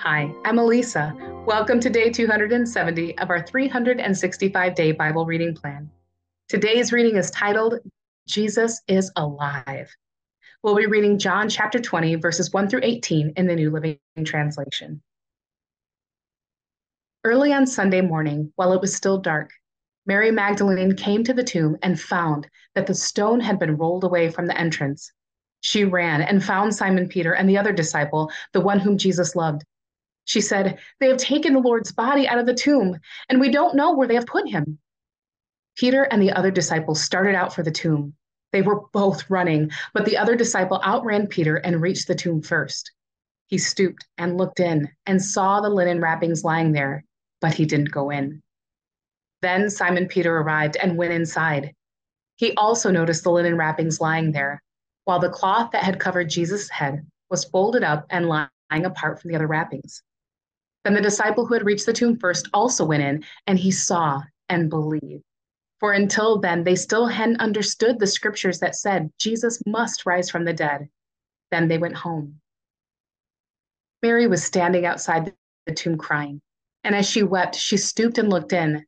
Hi, I'm Eliza. Welcome to day 270 of our 365 day Bible reading plan. Today's reading is titled Jesus is Alive. We'll be reading John chapter 20, verses 1 through 18 in the New Living Translation. Early on Sunday morning, while it was still dark, Mary Magdalene came to the tomb and found that the stone had been rolled away from the entrance. She ran and found Simon Peter and the other disciple, the one whom Jesus loved she said, They have taken the Lord's body out of the tomb, and we don't know where they have put him. Peter and the other disciple started out for the tomb. They were both running, but the other disciple outran Peter and reached the tomb first. He stooped and looked in and saw the linen wrappings lying there, but he didn't go in. Then Simon Peter arrived and went inside. He also noticed the linen wrappings lying there, while the cloth that had covered Jesus' head was folded up and lying apart from the other wrappings. Then the disciple who had reached the tomb first also went in, and he saw and believed. For until then, they still hadn't understood the scriptures that said Jesus must rise from the dead. Then they went home. Mary was standing outside the tomb crying, and as she wept, she stooped and looked in.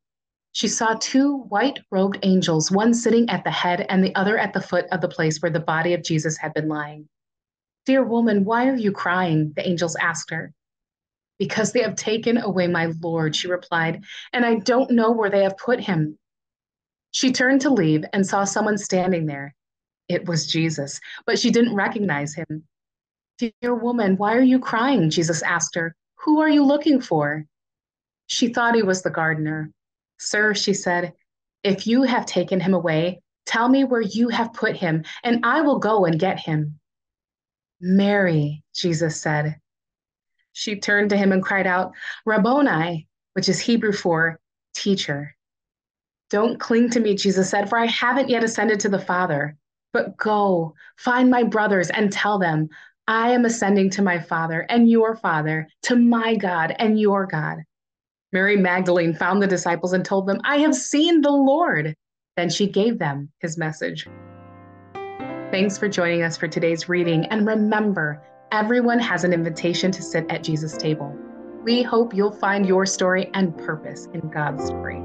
She saw two white robed angels, one sitting at the head and the other at the foot of the place where the body of Jesus had been lying. Dear woman, why are you crying? The angels asked her. Because they have taken away my Lord, she replied, and I don't know where they have put him. She turned to leave and saw someone standing there. It was Jesus, but she didn't recognize him. Dear woman, why are you crying? Jesus asked her. Who are you looking for? She thought he was the gardener. Sir, she said, if you have taken him away, tell me where you have put him, and I will go and get him. Mary, Jesus said. She turned to him and cried out, Rabboni, which is Hebrew for teacher. Don't cling to me, Jesus said, for I haven't yet ascended to the Father. But go, find my brothers and tell them, I am ascending to my Father and your Father, to my God and your God. Mary Magdalene found the disciples and told them, I have seen the Lord. Then she gave them his message. Thanks for joining us for today's reading. And remember, Everyone has an invitation to sit at Jesus' table. We hope you'll find your story and purpose in God's story.